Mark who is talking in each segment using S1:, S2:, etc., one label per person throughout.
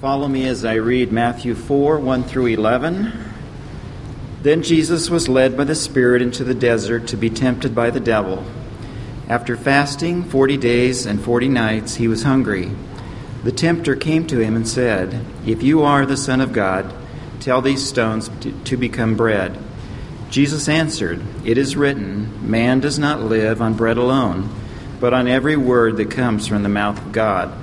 S1: Follow me as I read Matthew 4 1 through 11. Then Jesus was led by the Spirit into the desert to be tempted by the devil. After fasting 40 days and 40 nights, he was hungry. The tempter came to him and said, If you are the Son of God, tell these stones to become bread. Jesus answered, It is written, Man does not live on bread alone, but on every word that comes from the mouth of God.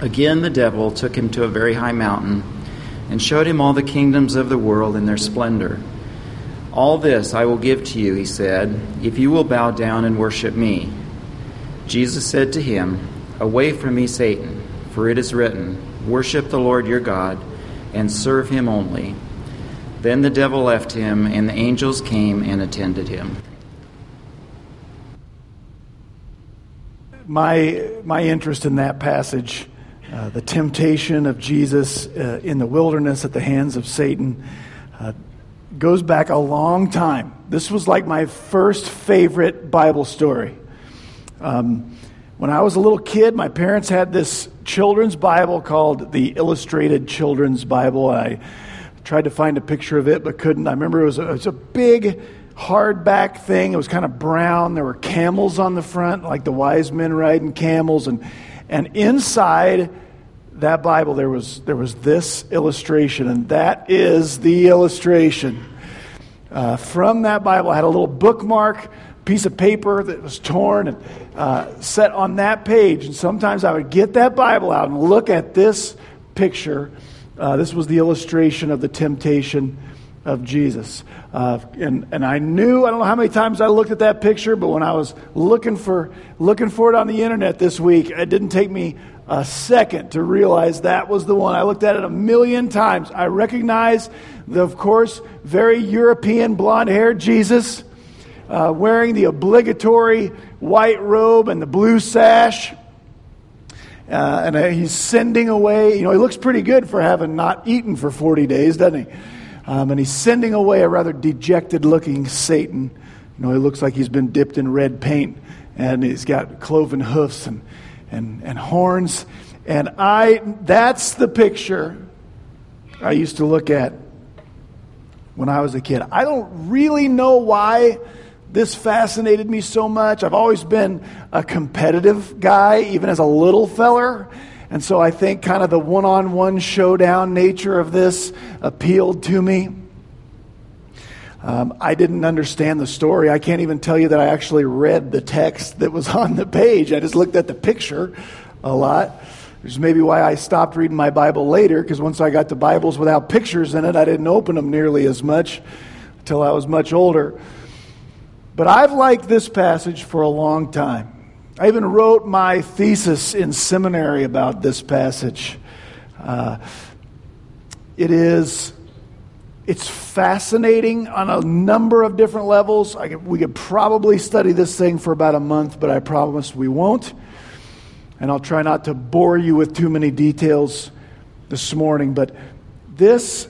S1: Again, the devil took him to a very high mountain and showed him all the kingdoms of the world in their splendor. All this I will give to you, he said, if you will bow down and worship me. Jesus said to him, Away from me, Satan, for it is written, Worship the Lord your God and serve him only. Then the devil left him, and the angels came and attended him.
S2: My, my interest in that passage uh, the temptation of Jesus uh, in the wilderness at the hands of Satan uh, goes back a long time. This was like my first favorite Bible story. Um, when I was a little kid, my parents had this children's Bible called the Illustrated Children's Bible. I tried to find a picture of it, but couldn't. I remember it was a, it was a big hardback thing. It was kind of brown. There were camels on the front, like the wise men riding camels, and and inside that Bible, there was, there was this illustration, and that is the illustration. Uh, from that Bible, I had a little bookmark, piece of paper that was torn and uh, set on that page. And sometimes I would get that Bible out and look at this picture. Uh, this was the illustration of the temptation of Jesus. Uh, and, and I knew, I don't know how many times I looked at that picture, but when I was looking for, looking for it on the internet this week, it didn't take me a second to realize that was the one. I looked at it a million times. I recognize, the, of course, very European blonde haired Jesus uh, wearing the obligatory white robe and the blue sash. Uh, and uh, he's sending away, you know, he looks pretty good for having not eaten for 40 days, doesn't he? Um, and he's sending away a rather dejected looking Satan. You know, he looks like he's been dipped in red paint and he's got cloven hoofs and, and, and horns. And I, that's the picture I used to look at when I was a kid. I don't really know why this fascinated me so much. I've always been a competitive guy, even as a little feller. And so I think kind of the one on one showdown nature of this appealed to me. Um, I didn't understand the story. I can't even tell you that I actually read the text that was on the page. I just looked at the picture a lot. Which is maybe why I stopped reading my Bible later, because once I got to Bibles without pictures in it, I didn't open them nearly as much until I was much older. But I've liked this passage for a long time. I even wrote my thesis in seminary about this passage. Uh, it is it's fascinating on a number of different levels. Could, we could probably study this thing for about a month, but I promise we won't. And I'll try not to bore you with too many details this morning. But this,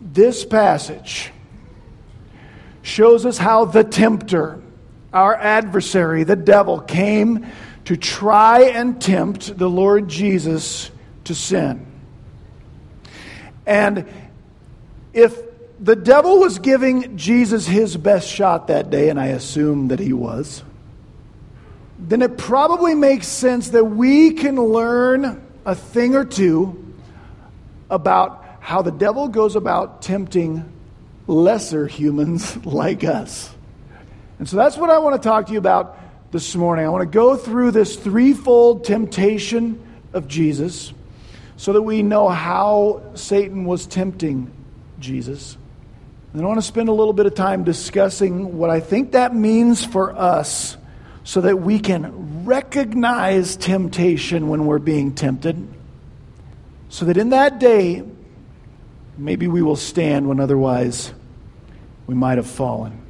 S2: this passage shows us how the tempter, our adversary, the devil, came to try and tempt the Lord Jesus to sin. And if the devil was giving Jesus his best shot that day, and I assume that he was, then it probably makes sense that we can learn a thing or two about how the devil goes about tempting lesser humans like us. And so that's what I want to talk to you about this morning. I want to go through this threefold temptation of Jesus so that we know how Satan was tempting Jesus. And I want to spend a little bit of time discussing what I think that means for us so that we can recognize temptation when we're being tempted. So that in that day, maybe we will stand when otherwise we might have fallen.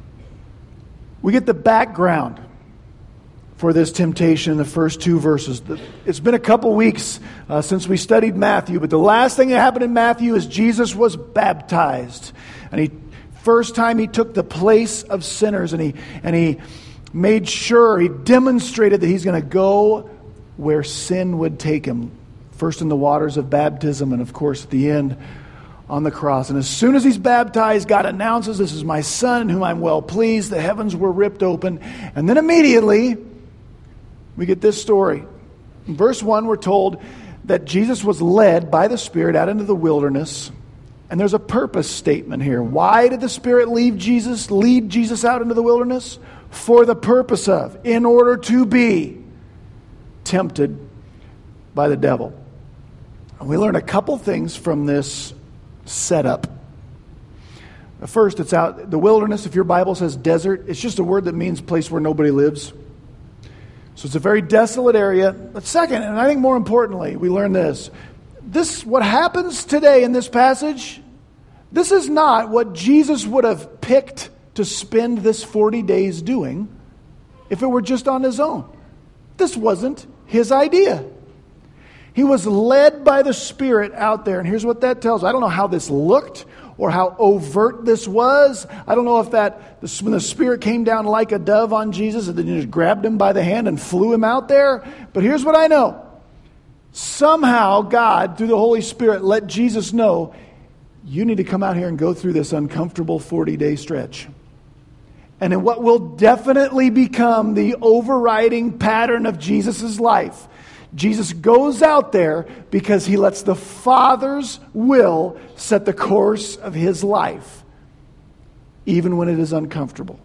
S2: We get the background for this temptation in the first two verses. It's been a couple weeks uh, since we studied Matthew, but the last thing that happened in Matthew is Jesus was baptized. And he first time he took the place of sinners and he and he made sure he demonstrated that he's going to go where sin would take him. First in the waters of baptism and of course at the end on the cross. And as soon as he's baptized, God announces, This is my son in whom I'm well pleased. The heavens were ripped open. And then immediately, we get this story. In verse 1, we're told that Jesus was led by the Spirit out into the wilderness. And there's a purpose statement here. Why did the Spirit leave Jesus, lead Jesus out into the wilderness? For the purpose of, in order to be tempted by the devil. And we learn a couple things from this setup. First, it's out the wilderness. If your Bible says desert, it's just a word that means place where nobody lives. So it's a very desolate area. But second, and I think more importantly, we learn this. This what happens today in this passage, this is not what Jesus would have picked to spend this 40 days doing if it were just on his own. This wasn't his idea. He was led by the Spirit out there. And here's what that tells. I don't know how this looked or how overt this was. I don't know if that, when the Spirit came down like a dove on Jesus and then just grabbed him by the hand and flew him out there. But here's what I know. Somehow God, through the Holy Spirit, let Jesus know you need to come out here and go through this uncomfortable 40 day stretch. And in what will definitely become the overriding pattern of Jesus' life Jesus goes out there because he lets the Father's will set the course of his life, even when it is uncomfortable.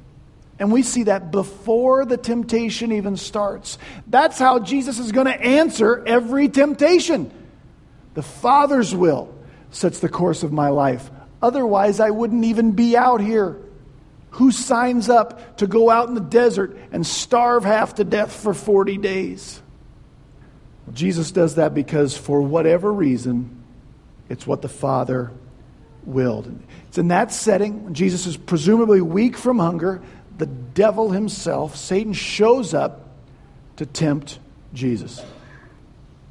S2: And we see that before the temptation even starts. That's how Jesus is going to answer every temptation. The Father's will sets the course of my life. Otherwise, I wouldn't even be out here. Who signs up to go out in the desert and starve half to death for 40 days? Jesus does that because, for whatever reason, it's what the Father willed. It's in that setting, Jesus is presumably weak from hunger, the devil himself, Satan, shows up to tempt Jesus.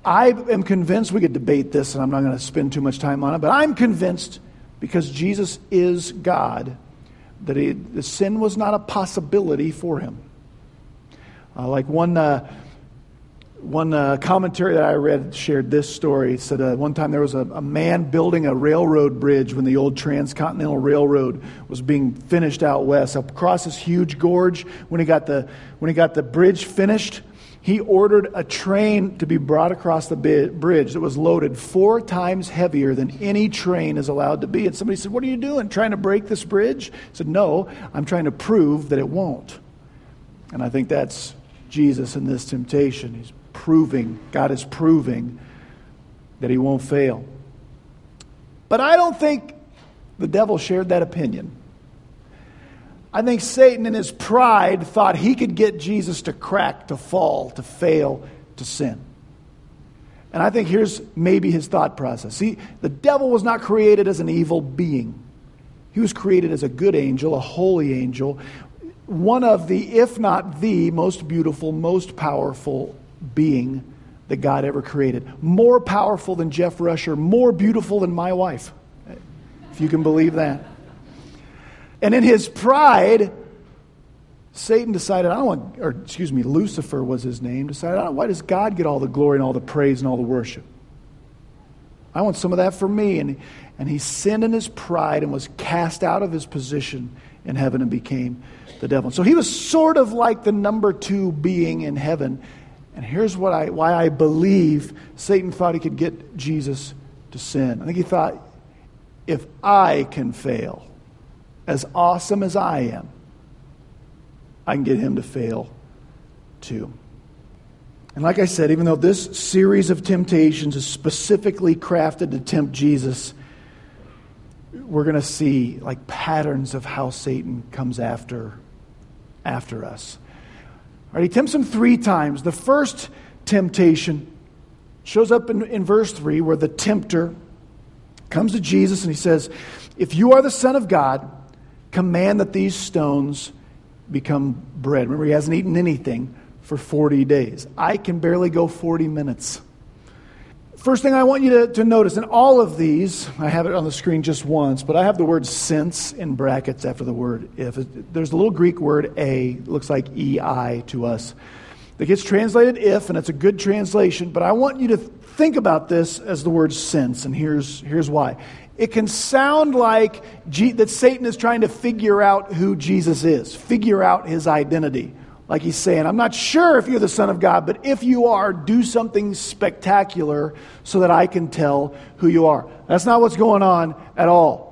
S2: I am convinced, we could debate this, and I'm not going to spend too much time on it, but I'm convinced because Jesus is God that he, the sin was not a possibility for him. Uh, like one. Uh, one uh, commentary that I read shared this story. It said uh, one time there was a, a, man building a railroad bridge when the old Transcontinental Railroad was being finished out west. Across this huge gorge, when he got the, when he got the bridge finished, he ordered a train to be brought across the bridge that was loaded four times heavier than any train is allowed to be. And somebody said, What are you doing? Trying to break this bridge? He said, No, I'm trying to prove that it won't. And I think that's Jesus in this temptation. He's proving, God is proving that he won't fail. But I don't think the devil shared that opinion. I think Satan, in his pride, thought he could get Jesus to crack, to fall, to fail, to sin. And I think here's maybe his thought process. See, the devil was not created as an evil being, he was created as a good angel, a holy angel, one of the, if not the most beautiful, most powerful being that God ever created. More powerful than Jeff Rusher, more beautiful than my wife, if you can believe that. And in his pride, Satan decided, I don't want, or excuse me, Lucifer was his name, decided, why does God get all the glory and all the praise and all the worship? I want some of that for me. And, and he sinned in his pride and was cast out of his position in heaven and became the devil. So he was sort of like the number two being in heaven and here's what I, why I believe Satan thought he could get Jesus to sin. I think he thought, if I can fail, as awesome as I am, I can get him to fail too. And like I said, even though this series of temptations is specifically crafted to tempt Jesus, we're going to see like patterns of how Satan comes after after us. He tempts him three times. The first temptation shows up in, in verse 3 where the tempter Comes to Jesus and he says, If you are the Son of God, command that these stones become bread. Remember, he hasn't eaten anything for 40 days. I can barely go 40 minutes. First thing I want you to, to notice in all of these, I have it on the screen just once, but I have the word since in brackets after the word if. There's a little Greek word a, looks like ei to us, that gets translated if, and it's a good translation, but I want you to think about this as the word since, and here's, here's why. It can sound like G- that Satan is trying to figure out who Jesus is, figure out his identity. Like he's saying, I'm not sure if you're the Son of God, but if you are, do something spectacular so that I can tell who you are. That's not what's going on at all.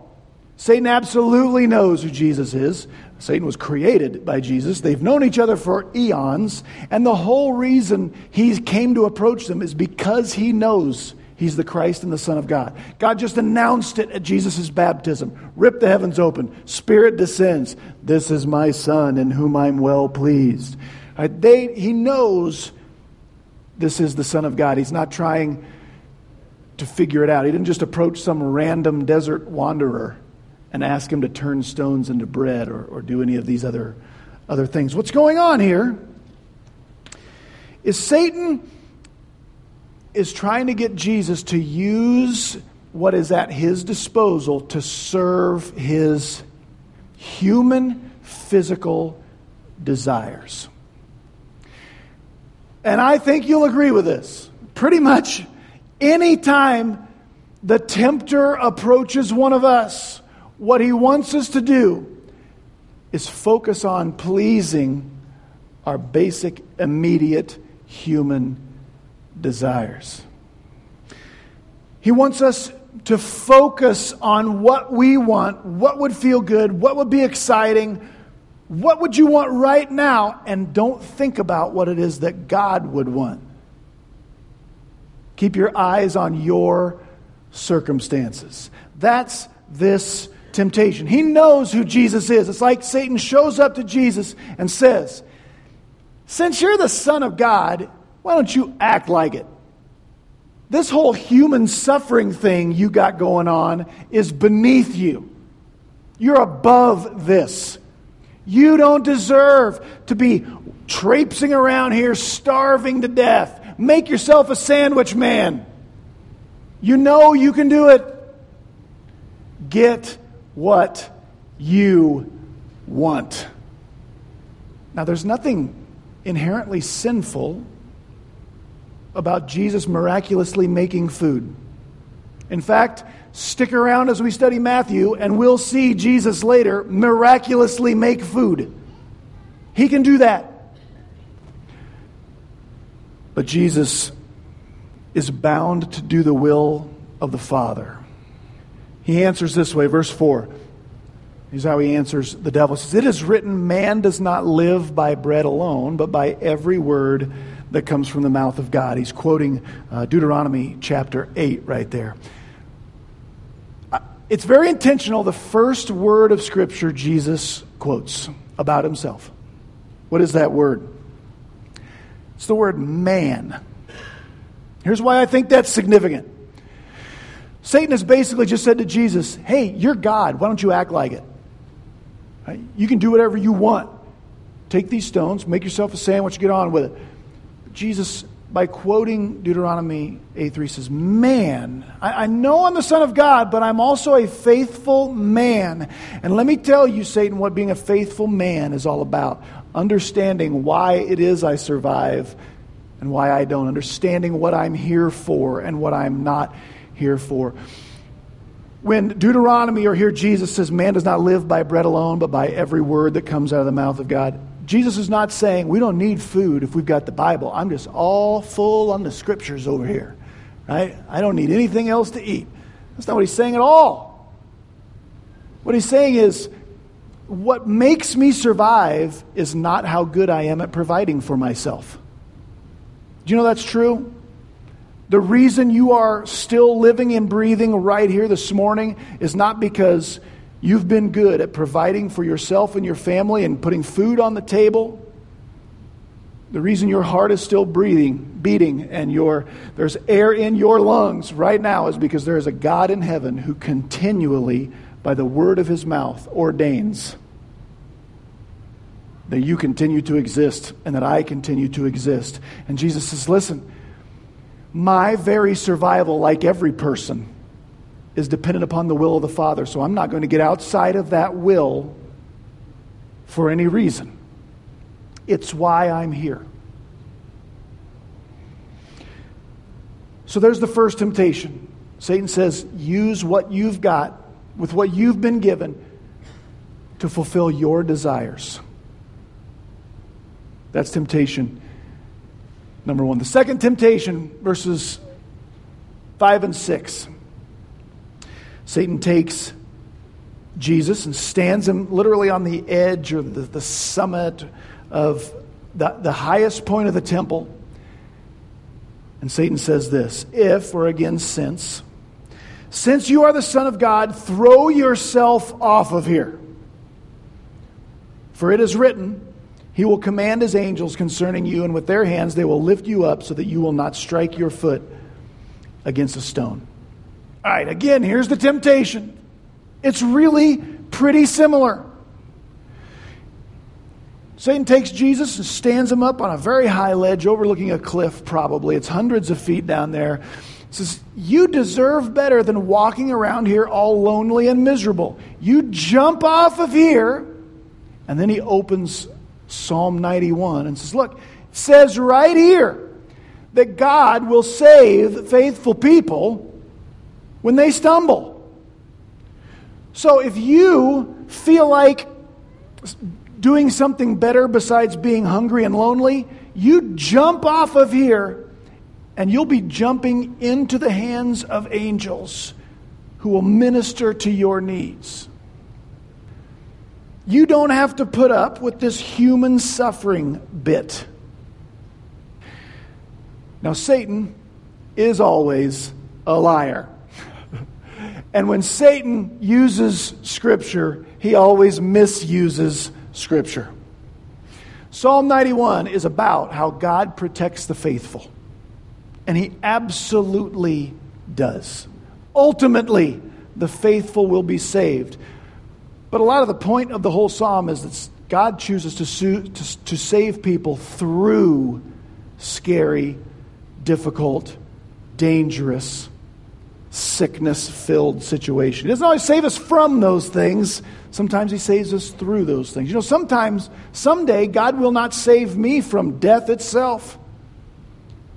S2: Satan absolutely knows who Jesus is. Satan was created by Jesus. They've known each other for eons. And the whole reason he came to approach them is because he knows He's the Christ and the Son of God. God just announced it at Jesus' baptism. Rip the heavens open. Spirit descends. This is my Son in whom I'm well pleased. Right, they, he knows this is the Son of God. He's not trying to figure it out. He didn't just approach some random desert wanderer and ask him to turn stones into bread or, or do any of these other, other things. What's going on here is Satan is trying to get Jesus to use what is at his disposal to serve his human physical desires. And I think you'll agree with this. Pretty much any time the tempter approaches one of us, what he wants us to do is focus on pleasing our basic, immediate human desires. He wants us to focus on what we want, what would feel good, what would be exciting, what would you want right now, and don't think about what it is that God would want. Keep your eyes on your circumstances. That's this temptation. He knows who Jesus is. It's like Satan shows up to Jesus and says, Since you're the Son of God, why don't you act like it? This whole human suffering thing you got going on is beneath you. You're above this. You don't deserve to be traipsing around here starving to death. Make yourself a sandwich man. You know you can do it. Get what you want. Now, there's nothing inherently sinful about Jesus miraculously making food. In fact, stick around as we study Matthew, and we'll see Jesus later miraculously make food. He can do that. But Jesus is bound to do the will of the Father. He answers this way, verse 4. Here's how he answers the devil. He says, It is written, man does not live by bread alone, but by every word that comes from the mouth of God. He's quoting uh, Deuteronomy chapter 8 right there. Uh, it's very intentional. The first word of Scripture Jesus quotes about himself. What is that word? It's the word man. Here's why I think that's significant. Satan has basically just said to Jesus, Hey, you're God. Why don't you act like it? Right? You can do whatever you want. Take these stones, make yourself a sandwich, get on with it. Jesus, by quoting Deuteronomy 8:3, says, Man, I, I know I'm the Son of God, but I'm also a faithful man. And let me tell you, Satan, what being a faithful man is all about. Understanding why it is I survive and why I don't. Understanding what I'm here for and what I'm not here for. When Deuteronomy or here Jesus says, Man does not live by bread alone, but by every word that comes out of the mouth of God, Jesus is not saying we don't need food if we've got the Bible. I'm just all full on the scriptures over here. Right? I don't need anything else to eat. That's not what he's saying at all. What he's saying is what makes me survive is not how good I am at providing for myself. Do you know that's true? The reason you are still living and breathing right here this morning is not because You've been good at providing for yourself and your family and putting food on the table. The reason your heart is still breathing, beating, and your, there's air in your lungs right now is because there is a God in heaven who continually, by the word of his mouth, ordains that you continue to exist and that I continue to exist. And Jesus says, Listen, my very survival, like every person, is dependent upon the will of the Father. So I'm not going to get outside of that will for any reason. It's why I'm here. So there's the first temptation. Satan says, use what you've got with what you've been given to fulfill your desires. That's temptation number one. The second temptation, verses 5 and 6. Satan takes Jesus and stands him literally on the edge or the, the summit of the, the highest point of the temple. And Satan says this If, or again, since, since you are the Son of God, throw yourself off of here. For it is written, He will command His angels concerning you, and with their hands they will lift you up so that you will not strike your foot against a stone. All right, again, here's the temptation. It's really pretty similar. Satan takes Jesus and stands him up on a very high ledge overlooking a cliff, probably. It's hundreds of feet down there. says, You deserve better than walking around here all lonely and miserable. You jump off of here. And then he opens Psalm 91 and says, Look, it says right here that God will save faithful people when they stumble. So if you feel like doing something better besides being hungry and lonely, you jump off of here and you'll be jumping into the hands of angels who will minister to your needs. You don't have to put up with this human suffering bit. Now, Satan is always a liar. And when Satan uses Scripture, he always misuses Scripture. Psalm 91 is about how God protects the faithful. And He absolutely does. Ultimately, the faithful will be saved. But a lot of the point of the whole psalm is that God chooses to, to, to save people through scary, difficult, dangerous, sickness filled situation. He doesn't always save us from those things, sometimes He saves us through those things. You know, sometimes, someday, God will not save me from death itself,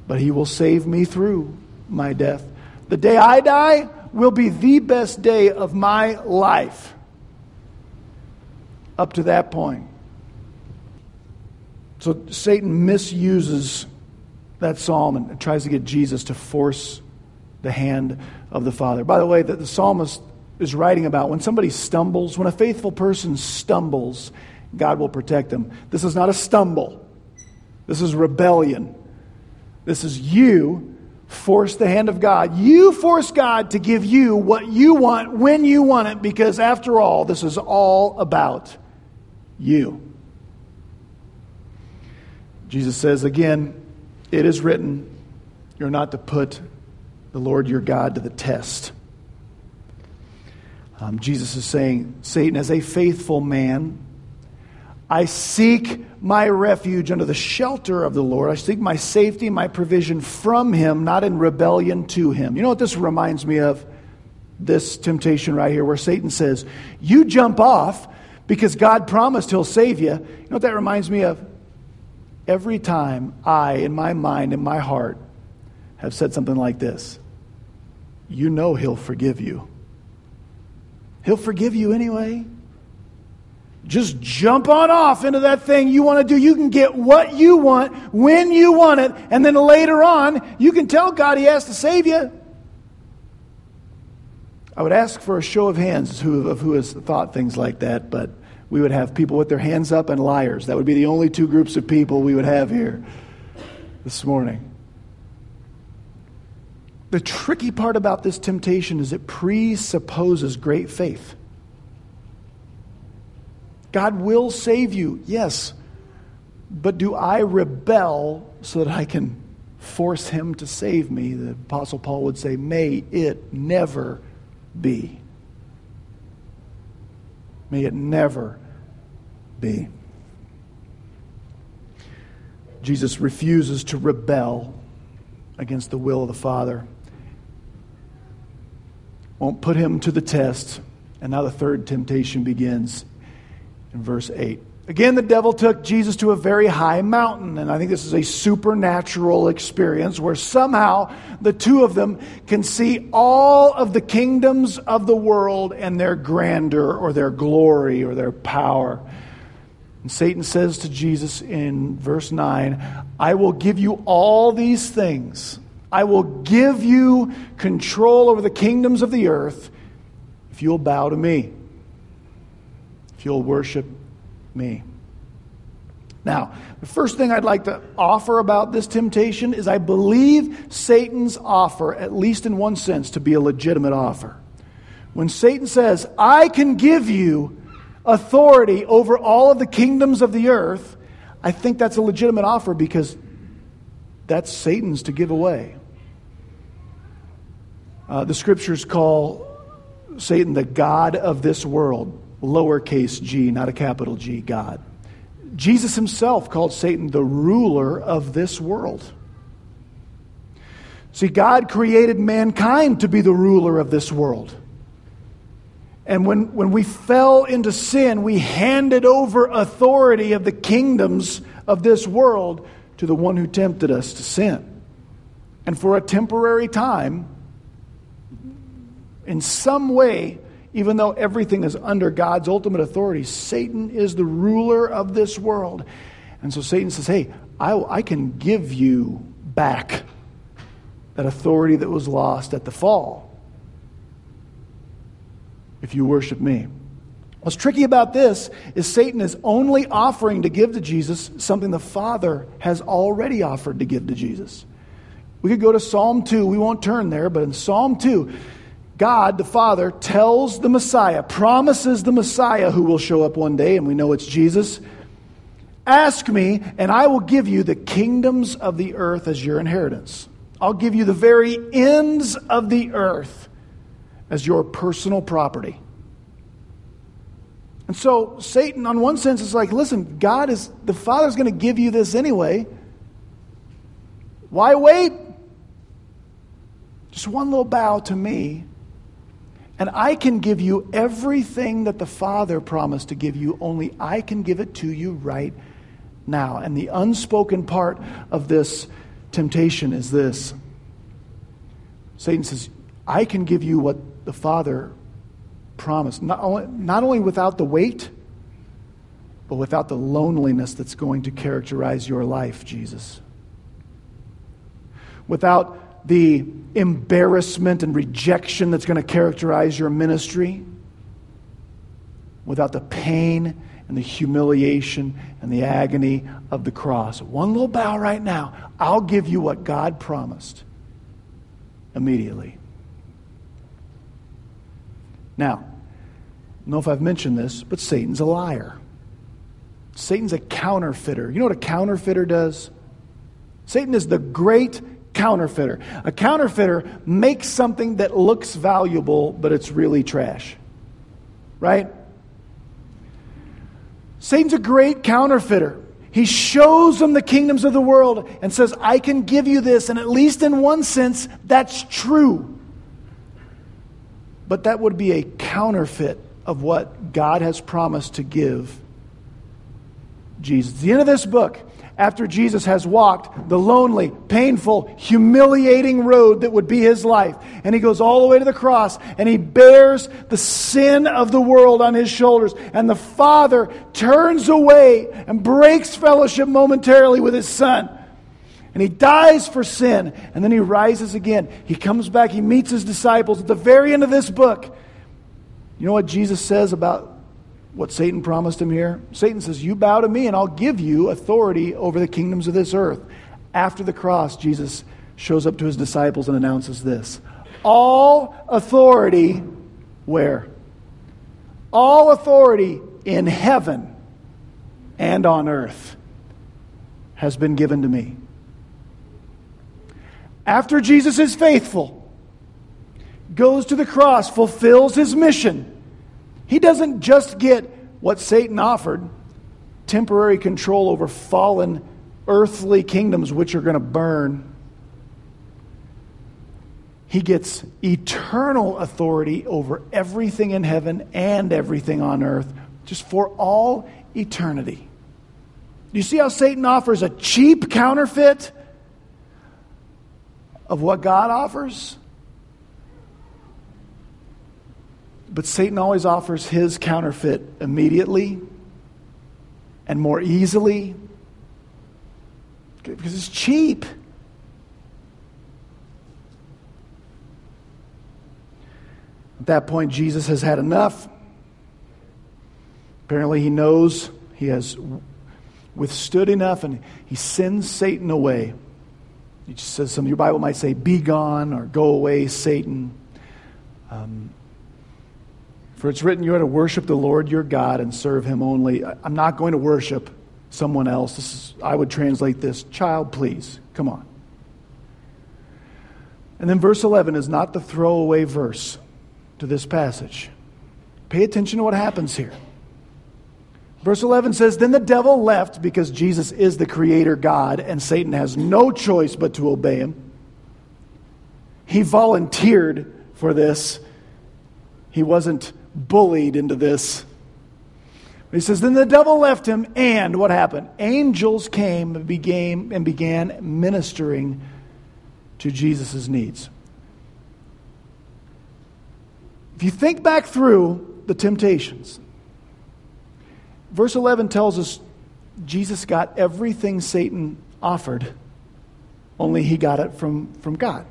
S2: but He will save me through my death. The day I die will be the best day of my life up to that point. So Satan misuses that psalm and tries to get Jesus to force the hand of the Father. By the way, that the psalmist is writing about when somebody stumbles, when a faithful person stumbles, God will protect them. This is not a stumble. This is rebellion. This is you force the hand of God. You force God to give you what you want when you want it because after all, this is all about you. Jesus says again, it is written, you're not to put the Lord your God to the test. Um, Jesus is saying, Satan, as a faithful man, I seek my refuge under the shelter of the Lord. I seek my safety, my provision from Him, not in rebellion to Him. You know what this reminds me of? This temptation right here, where Satan says, You jump off because God promised He'll save you. You know what that reminds me of? Every time I, in my mind, in my heart, have said something like this you know He'll forgive you. He'll forgive you anyway. Just jump on off into that thing you want to do. You can get what you want when you want it, and then later on, you can tell God He has to save you. I would ask for a show of hands who, of who has thought things like that, but we would have people with their hands up and liars. That would be the only two groups of people we would have here this morning. The tricky part about this temptation is it presupposes great faith. God will save you, yes. But do I rebel so that I can force him to save me? The Apostle Paul would say, May it never be. May it never be. Jesus refuses to rebel against the will of the Father. Won't put him to the test. And now the third temptation begins in verse 8. Again, the devil took Jesus to a very high mountain, and I think this is a supernatural experience where somehow the two of them can see all of the kingdoms of the world and their grandeur or their glory or their power. And Satan says to Jesus in verse 9, I will give you all these things. I will give you control over the kingdoms of the earth if you'll bow to me, if you'll worship me. Now, the first thing I'd like to offer about this temptation is I believe Satan's offer, at least in one sense, to be a legitimate offer. When Satan says, I can give you authority over all of the kingdoms of the earth, I think that's a legitimate offer because that's Satan's to give away. Uh, the scriptures call Satan the God of this world, lowercase g, not a capital G, God. Jesus himself called Satan the ruler of this world. See, God created mankind to be the ruler of this world. And when, when we fell into sin, we handed over authority of the kingdoms of this world to the one who tempted us to sin. And for a temporary time, in some way, even though everything is under God's ultimate authority, Satan is the ruler of this world. And so Satan says, Hey, I, I can give you back that authority that was lost at the fall if you worship me. What's tricky about this is Satan is only offering to give to Jesus something the Father has already offered to give to Jesus. We could go to Psalm 2. We won't turn there, but in Psalm 2, God, the Father, tells the Messiah, promises the Messiah who will show up one day, and we know it's Jesus. Ask me, and I will give you the kingdoms of the earth as your inheritance. I'll give you the very ends of the earth as your personal property. And so Satan, on one sense, is like, listen, God is, the Father's going to give you this anyway. Why wait? Just one little bow to me, and I can give you everything that the Father promised to give you, only I can give it to you right now. And the unspoken part of this temptation is this Satan says, I can give you what the Father promised. Not only, not only without the wait, but without the loneliness that's going to characterize your life, Jesus. Without the embarrassment and rejection that's going to characterize your ministry. Without the pain and the humiliation and the agony of the cross. One little bow right now. I'll give you what God promised immediately. Now, I know if I've mentioned this, but Satan's a liar. Satan's a counterfeiter. You know what a counterfeiter does? Satan is the great counterfeiter. A counterfeiter makes something that looks valuable, but it's really trash. Right? Satan's a great counterfeiter. He shows them the kingdoms of the world and says, I can give you this. And at least in one sense, that's true. But that would be a counterfeit of what God has promised to give Jesus. The end of this book, after Jesus has walked the lonely, painful, humiliating road that would be his life. And he goes all the way to the cross and he bears the sin of the world on his shoulders. And the Father turns away and breaks fellowship momentarily with his Son and he dies for sin, and then he rises again. He comes back, he meets his disciples at the very end of this book. You know what Jesus says about what Satan promised him here? Satan says, You bow to me, and I'll give you authority over the kingdoms of this earth. After the cross, Jesus shows up to his disciples and announces this All authority, where? All authority in heaven and on earth has been given to me. After Jesus is faithful, goes to the cross, fulfills his mission, he doesn't just get what Satan offered temporary control over fallen earthly kingdoms which are going to burn. He gets eternal authority over everything in heaven and everything on earth, just for all eternity. You see how Satan offers a cheap counterfeit of what God offers? But Satan always offers his counterfeit immediately and more easily because it's cheap. At that point, Jesus has had enough. Apparently, he knows he has withstood enough and he sends Satan away. He just says, some of your Bible might say, Be gone or go away, Satan. Um, for it's written, You are to worship the Lord your God and serve him only. I'm not going to worship someone else. This is, I would translate this child, please. Come on. And then verse 11 is not the throwaway verse to this passage. Pay attention to what happens here. Verse 11 says, Then the devil left because Jesus is the creator God and Satan has no choice but to obey him. He volunteered for this, he wasn't bullied into this. He says, Then the devil left him, and what happened? Angels came and began, and began ministering to Jesus' needs. If you think back through the temptations, verse 11 tells us Jesus got everything Satan offered, only he got it from, from God.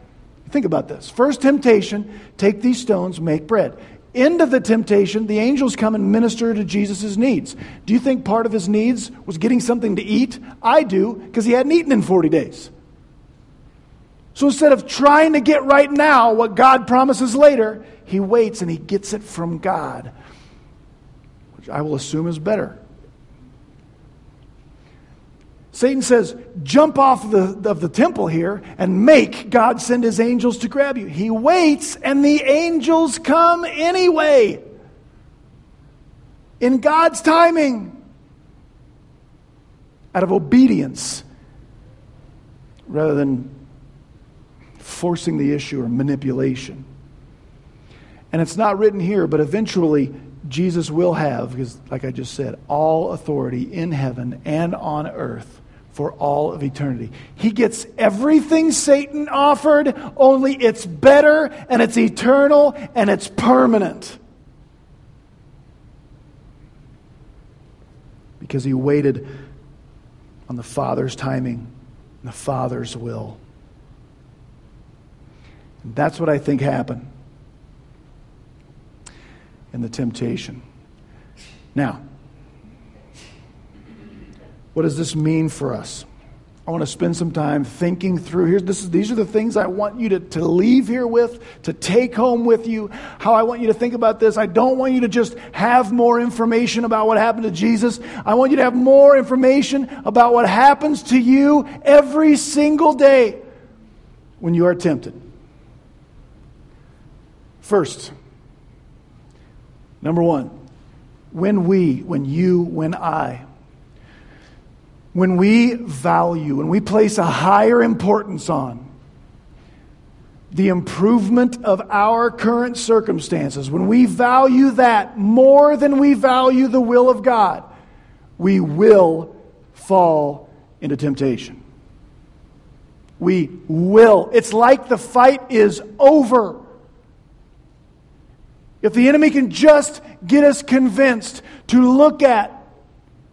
S2: Think about this. First temptation take these stones, make bread end of the temptation, the angels come and minister to Jesus' needs. Do you think part of his needs was getting something to eat? I do, because he hadn't eaten in 40 days. So instead of trying to get right now what God promises later, he waits and he gets it from God, which I will assume is better. Satan says, jump off the, of the temple here and make God send his angels to grab you. He waits, and the angels come anyway. In God's timing. Out of obedience. Rather than forcing the issue or manipulation. And it's not written here, but eventually Jesus will have, because, like I just said, all authority in heaven and on earth for all of eternity. He gets everything Satan offered, only it's better and it's eternal and it's permanent. Because he waited on the Father's timing and the Father's will. And that's what I think happened in the temptation. Now, what does this mean for us? I want to spend some time thinking through here. This is, these are the things I want you to, to leave here with, to take home with you, how I want you to think about this. I don't want you to just have more information about what happened to Jesus. I want you to have more information about what happens to you every single day when you are tempted. First, number one, when we, when you, when I, when we value, when we place a higher importance on the improvement of our current circumstances, when we value that more than we value the will of God, we will fall into temptation. We will. It's like the fight is over. If the enemy can just get us convinced to look at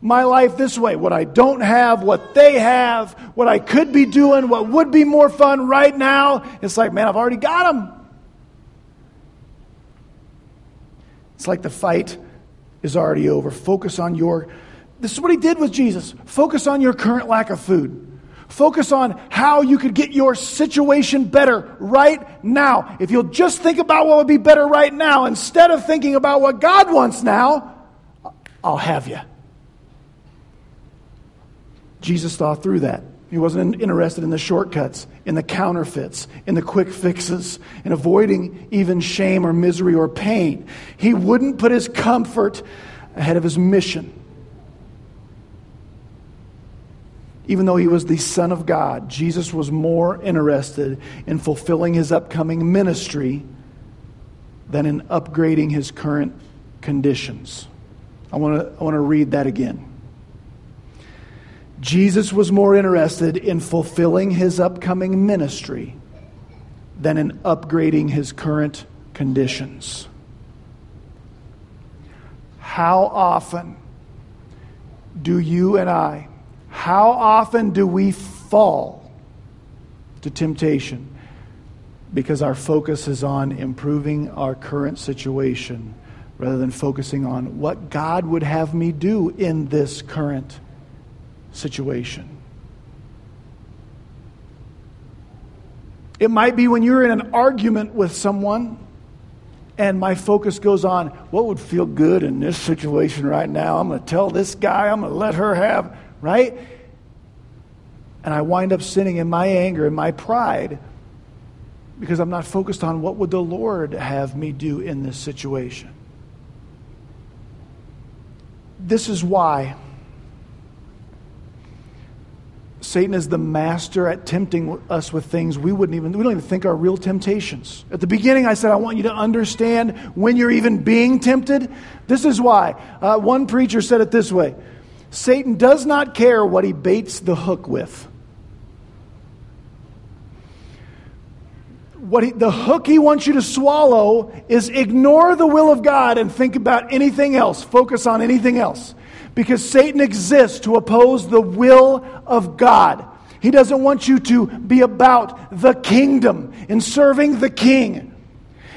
S2: my life this way what I don't have, what they have, what I could be doing, what would be more fun right now. It's like, man, I've already got them. It's like the fight is already over. Focus on your. This is what he did with Jesus. Focus on your current lack of food. Focus on how you could get your situation better right now. If you'll just think about what would be better right now instead of thinking about what God wants now, I'll have you. Jesus thought through that. He wasn't interested in the shortcuts, in the counterfeits, in the quick fixes, in avoiding even shame or misery or pain. He wouldn't put his comfort ahead of his mission. Even though he was the Son of God, Jesus was more interested in fulfilling his upcoming ministry than in upgrading his current conditions. I want to I want to read that again. Jesus was more interested in fulfilling his upcoming ministry than in upgrading his current conditions. How often do you and I, how often do we fall to temptation because our focus is on improving our current situation rather than focusing on what God would have me do in this current situation. It might be when you're in an argument with someone and my focus goes on what would feel good in this situation right now. I'm going to tell this guy, I'm going to let her have, right? And I wind up sinning in my anger and my pride because I'm not focused on what would the Lord have me do in this situation. This is why Satan is the master at tempting us with things we wouldn't even we don't even think are real temptations. At the beginning, I said I want you to understand when you're even being tempted. This is why. Uh, one preacher said it this way: Satan does not care what he baits the hook with. What he, the hook he wants you to swallow is ignore the will of God and think about anything else. Focus on anything else because Satan exists to oppose the will of God. He doesn't want you to be about the kingdom and serving the king.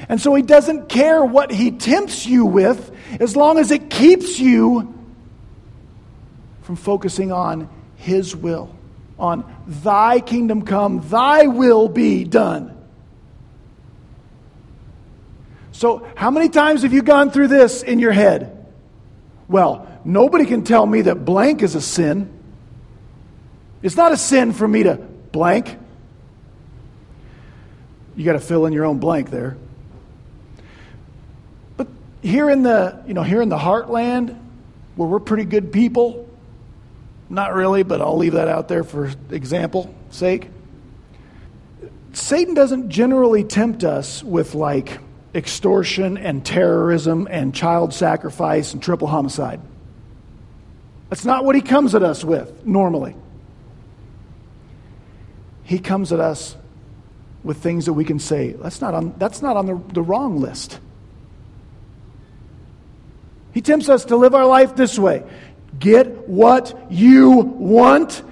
S2: And so he doesn't care what he tempts you with as long as it keeps you from focusing on his will, on thy kingdom come, thy will be done. So, how many times have you gone through this in your head? Well, nobody can tell me that blank is a sin. It's not a sin for me to blank. You got to fill in your own blank there. But here in the, you know, here in the heartland, where we're pretty good people, not really, but I'll leave that out there for example sake. Satan doesn't generally tempt us with like extortion and terrorism and child sacrifice and triple homicide. That's not what he comes at us with normally. He comes at us with things that we can say, that's not on, that's not on the, the wrong list. He tempts us to live our life this way get what you want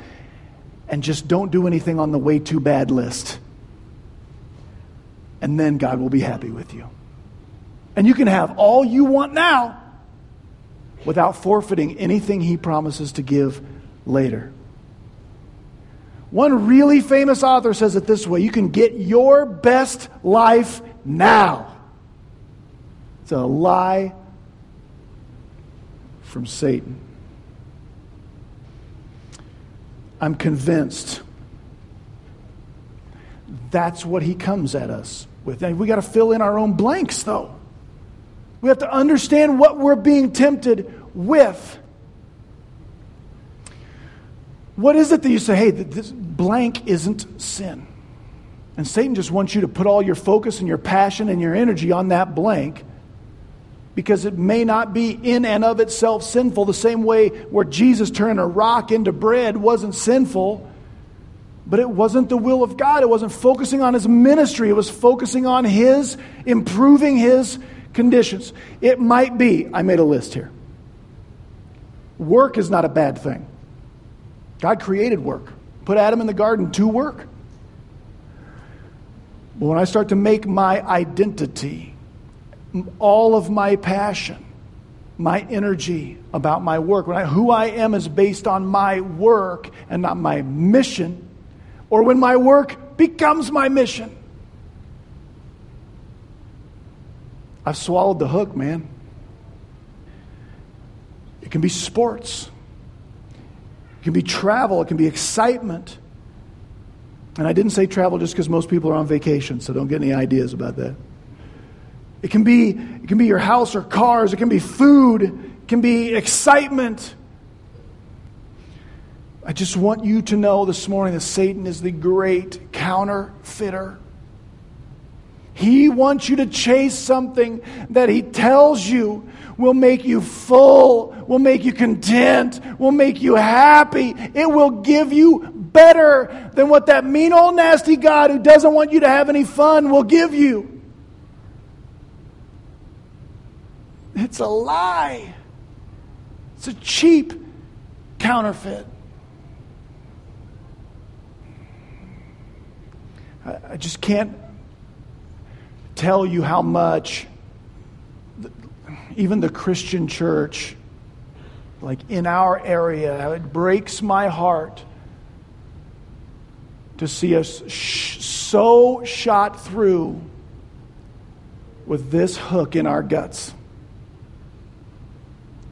S2: and just don't do anything on the way too bad list. And then God will be happy with you. And you can have all you want now without forfeiting anything he promises to give later. One really famous author says it this way you can get your best life now. It's a lie from Satan. I'm convinced that's what he comes at us with. And we got to fill in our own blanks, though. We have to understand what we're being tempted with. What is it that you say, hey, this blank isn't sin? And Satan just wants you to put all your focus and your passion and your energy on that blank because it may not be in and of itself sinful, the same way where Jesus turning a rock into bread wasn't sinful, but it wasn't the will of God. It wasn't focusing on his ministry, it was focusing on his improving his conditions. It might be, I made a list here. Work is not a bad thing. God created work, put Adam in the garden to work. But when I start to make my identity, all of my passion, my energy about my work, when I, who I am is based on my work and not my mission, or when my work becomes my mission, I've swallowed the hook, man. It can be sports. It can be travel, it can be excitement. And I didn't say travel just because most people are on vacation, so don't get any ideas about that. It can be, it can be your house or cars, it can be food, it can be excitement. I just want you to know this morning that Satan is the great counterfeiter. He wants you to chase something that he tells you will make you full, will make you content, will make you happy. It will give you better than what that mean old nasty God who doesn't want you to have any fun will give you. It's a lie. It's a cheap counterfeit. I, just can't tell you how much even the Christian church, like in our area, it breaks my heart to see us sh- so shot through with this hook in our guts.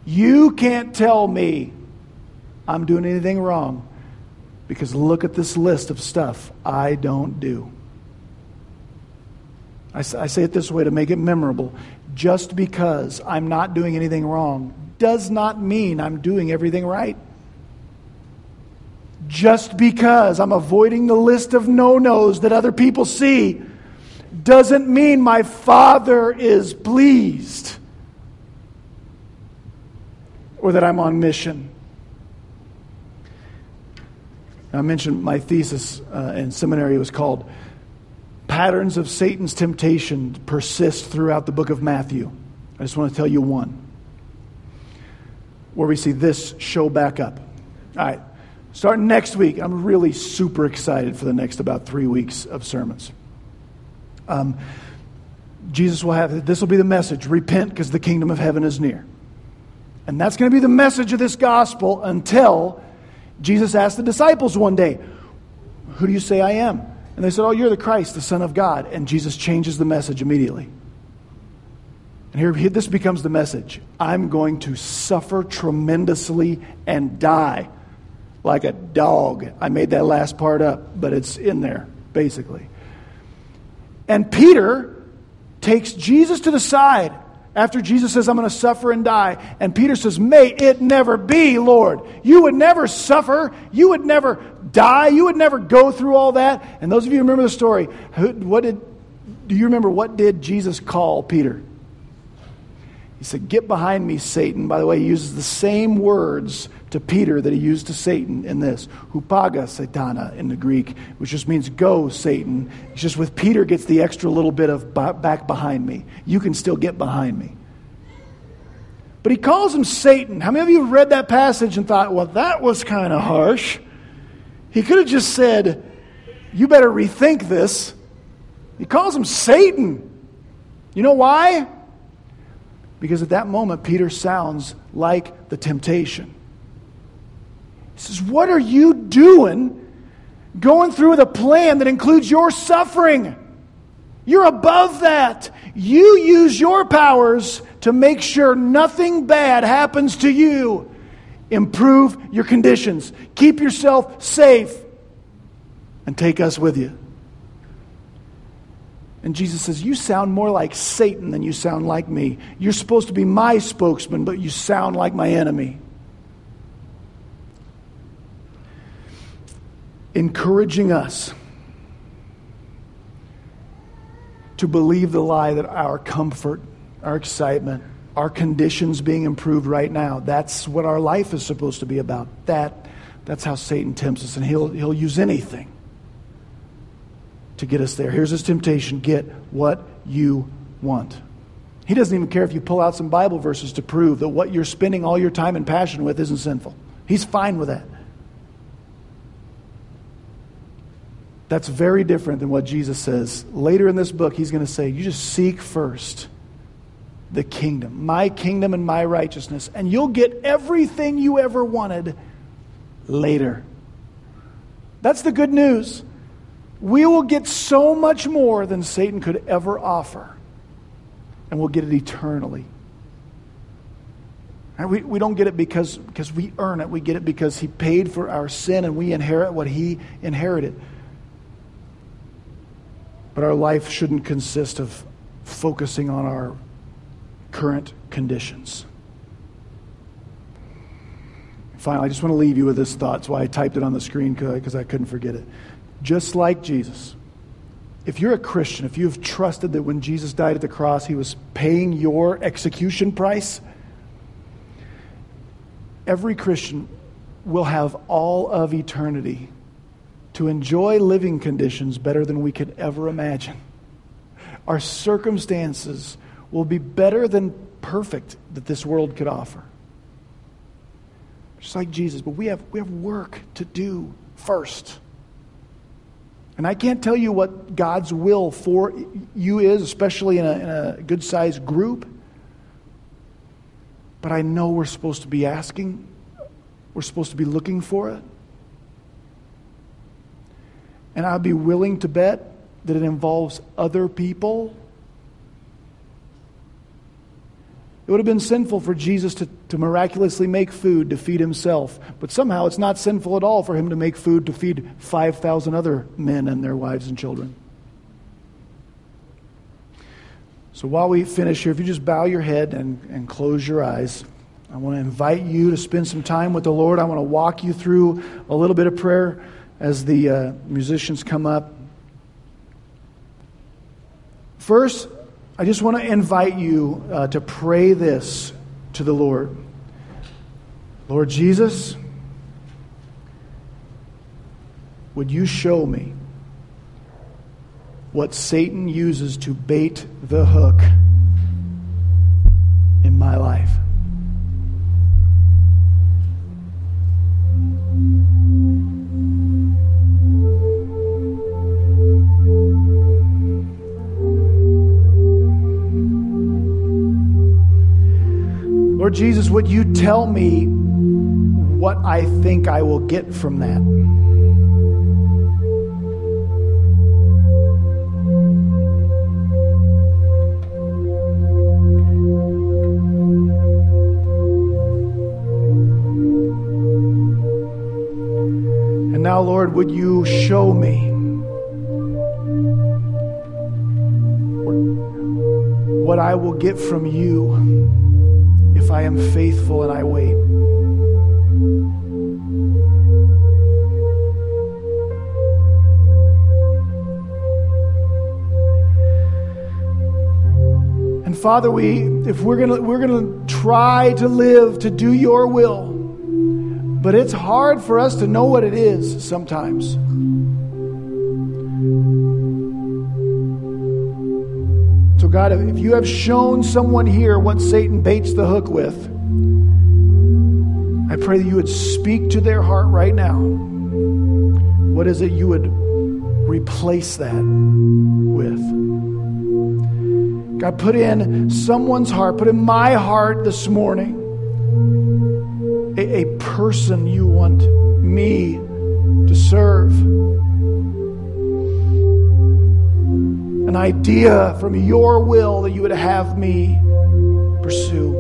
S2: You can't tell me I'm doing anything wrong because look at this list of stuff I don't do. I, say it this way to make it memorable. Just because I'm not doing anything wrong does not mean I'm doing everything right. Just because I'm avoiding the list of no nos that other people see doesn't mean my Father is pleased or that I'm on mission. I mentioned my thesis uh, in seminary was called Patterns of Satan's Temptation Persist Throughout the Book of Matthew. I just want to tell you one where we see this show back up. All right, starting next week, I'm really super excited for the next about three weeks of sermons. Um, Jesus will have, this will be the message repent because the kingdom of heaven is near. And that's going to be the message of this gospel until Jesus asked the disciples one day, Who do you say I am? And they said, Oh, you're the Christ, the Son of God. And Jesus changes the message immediately. And here, here this becomes the message I'm going to suffer tremendously and die like a dog. I made that last part up, but it's in there, basically. And Peter takes Jesus to the side after Jesus says, I'm going to suffer and die. And Peter says, May it never be, Lord. You would never suffer. You would never die. You would never go through all that. And those of you remember the story, what did, do you remember what did Jesus call Peter? He said, Get behind me, Satan. By the way, he uses the same words to Peter that he used to Satan in this. Hupaga Satana in the Greek, which just means go, Satan. It's just with Peter gets the extra little bit of back behind me. You can still get behind me. But he calls him Satan. How many of you read that passage and thought, well, that was kind of harsh? He could have just said, you better rethink this. He calls him Satan. You know why? Because at that moment, Peter sounds like the temptation. He says, What are you doing going through with a plan that includes your suffering? You're above that. You use your powers to make sure nothing bad happens to you. Improve your conditions. Keep yourself safe. And take us with you. And Jesus says, You sound more like Satan than you sound like me. You're supposed to be my spokesman, but you sound like my enemy. encouraging us to believe the lie that our comfort, our excitement, our conditions being improved right now, that's what our life is supposed to be about. That, that's how Satan tempts us, and he'll, he'll use anything to get us there. Here's his temptation get what you want. He doesn't even care if you pull out some Bible verses to prove that what you're spending all your time and passion with isn't sinful. He's fine with that. That's very different than what Jesus says. Later in this book, he's going to say, You just seek first the kingdom, my kingdom and my righteousness, and you'll get everything you ever wanted later. That's the good news. We will get so much more than Satan could ever offer, and we'll get it eternally. Right? We, we don't get it because, because we earn it. We get it because He paid for our sin and we inherit what He inherited. But our life shouldn't consist of focusing on our current conditions. Finally, I just want to leave you with this thought. That's why I typed it on the screen because I couldn't forget it. Just like Jesus, if you're a Christian, if you've trusted that when Jesus died at the cross, he was paying your execution price, every Christian will have all of eternity to enjoy living conditions better than we could ever imagine. Our circumstances will be better than perfect that this world could offer. Just like Jesus, but we have, we have work to do first. And I can't tell you what God's will for you is, especially in a, a good sized group. But I know we're supposed to be asking, we're supposed to be looking for it. And I'd be willing to bet that it involves other people It would have been sinful for Jesus to, to miraculously make food to feed himself, but somehow it's not sinful at all for him to make food to feed 5,000 other men and their wives and children. So while we finish here, if you just bow your head and, and close your eyes, I want to invite you to spend some time with the Lord. I want to walk you through a little bit of prayer as the uh, musicians come up. First, I just want to invite you uh, to pray this to the Lord. Lord Jesus, would you show me what Satan uses to bait the hook in my life? Lord Jesus, would you tell me what I think I will get from that? And now, Lord, would you show me what I will get from you? I am faithful and I wait. And Father, we if we're gonna we're gonna try to live to do your will, but it's hard for us to know what it is sometimes. God, if you have shown someone here what Satan baits the hook with, I pray that you would speak to their heart right now. What is it you would replace that with? God, put in someone's heart, put in my heart this morning a, a person you want me to serve. An idea from your will that you would have me pursue.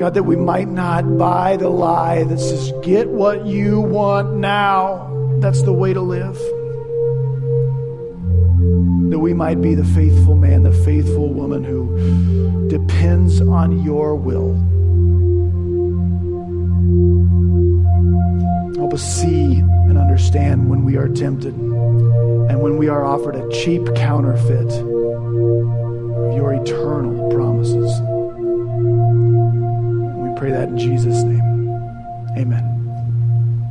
S2: God, that we might not buy the lie that says, get what you want now. That's the way to live. That we might be the faithful man, the faithful woman who depends on your will. Us see and understand when we are tempted and when we are offered a cheap counterfeit of your eternal promises. We pray that in Jesus' name. Amen.